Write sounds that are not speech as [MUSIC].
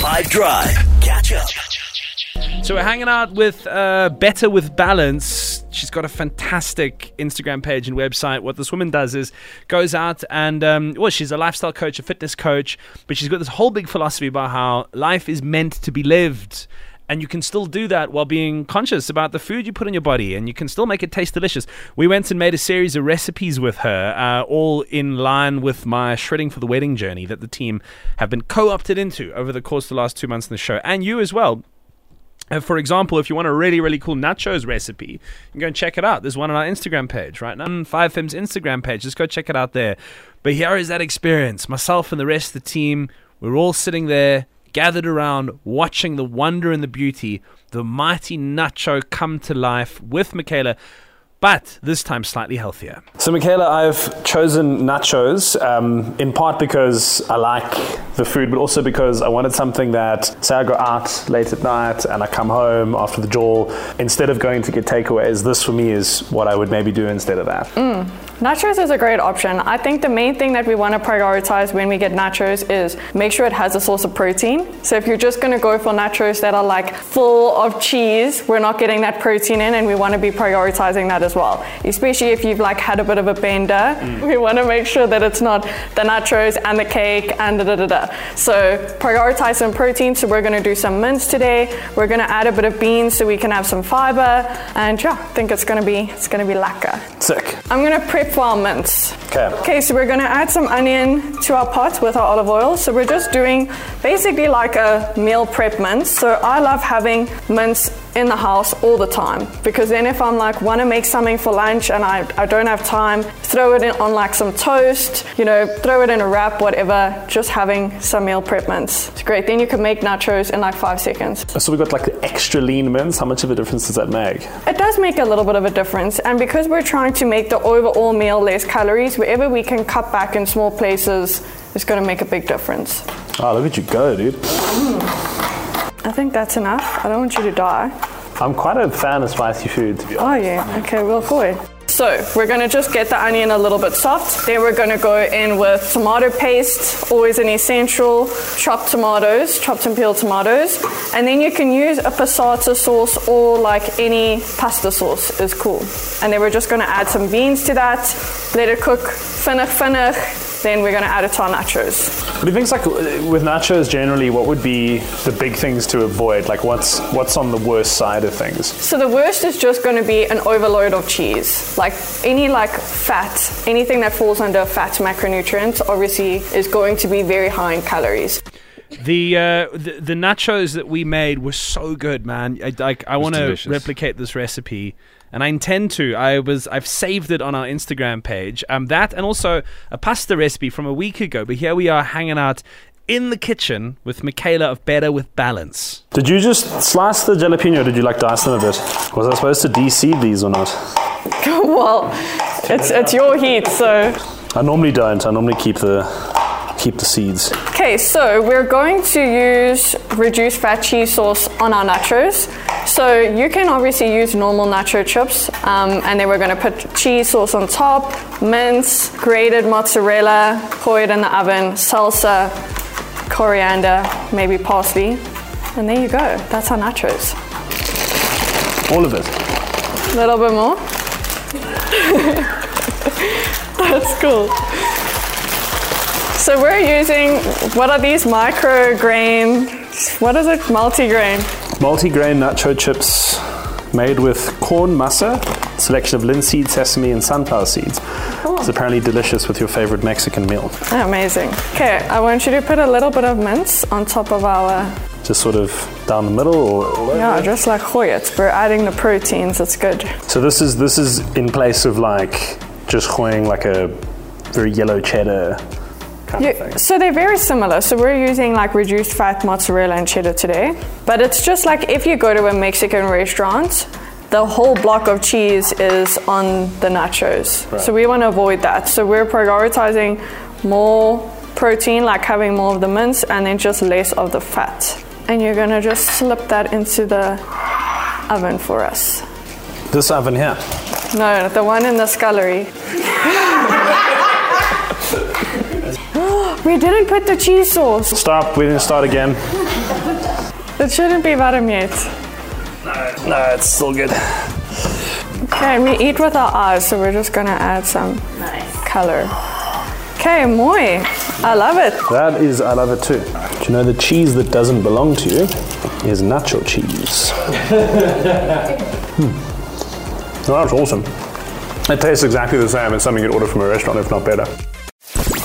5 Drive. Catch up. So we're hanging out with uh, Better with Balance. She's got a fantastic Instagram page and website. What this woman does is goes out and um, well, she's a lifestyle coach, a fitness coach, but she's got this whole big philosophy about how life is meant to be lived. And you can still do that while being conscious about the food you put in your body, and you can still make it taste delicious. We went and made a series of recipes with her, uh, all in line with my shredding for the wedding journey that the team have been co-opted into over the course of the last two months in the show, and you as well. Uh, for example, if you want a really, really cool nachos recipe, you can go and check it out. There's one on our Instagram page right on 5FM's Instagram page. Just go check it out there. But here is that experience. Myself and the rest of the team, we're all sitting there, gathered around, watching the wonder and the beauty, the mighty nacho come to life with Michaela. But this time slightly healthier. So, Michaela, I've chosen nachos um, in part because I like the food, but also because I wanted something that, say, I go out late at night and I come home after the jaw, instead of going to get takeaways, this for me is what I would maybe do instead of that. Nachos is a great option. I think the main thing that we want to prioritize when we get nachos is make sure it has a source of protein. So if you're just going to go for nachos that are like full of cheese, we're not getting that protein in and we want to be prioritizing that as well. Especially if you've like had a bit of a bender, mm. we want to make sure that it's not the nachos and the cake and da da da da. So prioritize some protein. So we're going to do some mince today. We're going to add a bit of beans so we can have some fiber. And yeah, I think it's going to be it's going to be lekker. Sick. I'm gonna prep Okay. Okay, so we're gonna add some onion to our pot with our olive oil. So we're just doing basically like a meal prep mince. So I love having mince in the house all the time because then if I'm like wanna make something for lunch and I, I don't have time, throw it in on like some toast, you know, throw it in a wrap, whatever, just having some meal prep mince. It's great. Then you can make nachos in like five seconds. So, we got like the extra lean mince. How much of a difference does that make? It does make a little bit of a difference, and because we're trying to make the overall meal less calories, wherever we can cut back in small places is going to make a big difference. Oh, look at you go, dude. Mm. I think that's enough. I don't want you to die. I'm quite a fan of spicy food, to be honest. Oh, yeah. Okay, well, good. So, we're going to just get the onion a little bit soft. Then we're going to go in with tomato paste, always an essential, chopped tomatoes, chopped and peeled tomatoes. And then you can use a passata sauce or like any pasta sauce is cool. And then we're just going to add some beans to that, let it cook, finnig, finnig. Then we're going to add it to our nachos. What do you think's like uh, with nachos generally? What would be the big things to avoid? Like, what's what's on the worst side of things? So the worst is just going to be an overload of cheese. Like any like fat, anything that falls under fat macronutrients, obviously is going to be very high in calories. The, uh, the the nachos that we made were so good, man. I like I want to replicate this recipe, and I intend to. I was I've saved it on our Instagram page. Um, that and also a pasta recipe from a week ago. But here we are hanging out in the kitchen with Michaela of Better with Balance. Did you just slice the jalapeno? Or did you like dice them a bit? Was I supposed to de-seed these or not? [LAUGHS] well, it's it's your heat, so I normally don't. I normally keep the keep the seeds. Okay, so we're going to use reduced fat cheese sauce on our nachos. So you can obviously use normal nacho chips, um, and then we're going to put cheese sauce on top, mince, grated mozzarella, pour it in the oven, salsa, coriander, maybe parsley, and there you go. That's our nachos. All of it. A little bit more. [LAUGHS] That's cool. So we're using what are these micro grain? What is it? Multi-grain. Multi-grain nacho chips made with corn masa, selection of linseed, sesame, and sunflower seeds. Oh. It's apparently delicious with your favorite Mexican meal. Amazing. Okay, I want you to put a little bit of mince on top of our. Just sort of down the middle, or. Yeah, just like Hoyt. We're adding the proteins. It's good. So this is this is in place of like just gooing like a very yellow cheddar kind of thing. so they're very similar. So we're using like reduced fat mozzarella and cheddar today. But it's just like if you go to a Mexican restaurant, the whole block of cheese is on the nachos. So we want to avoid that. So we're prioritizing more protein, like having more of the mince, and then just less of the fat. And you're gonna just slip that into the oven for us. This oven here. No, the one in the scullery. [LAUGHS] [GASPS] we didn't put the cheese sauce. Stop. We didn't start again. It shouldn't be bottom yet. No, no, it's still good. Okay, and we eat with our eyes, so we're just gonna add some nice. color. Okay, moi. I love it. That is, I love it too. Do you know the cheese that doesn't belong to you is nacho cheese? hmm. That's awesome. It tastes exactly the same as something you'd order from a restaurant, if not better.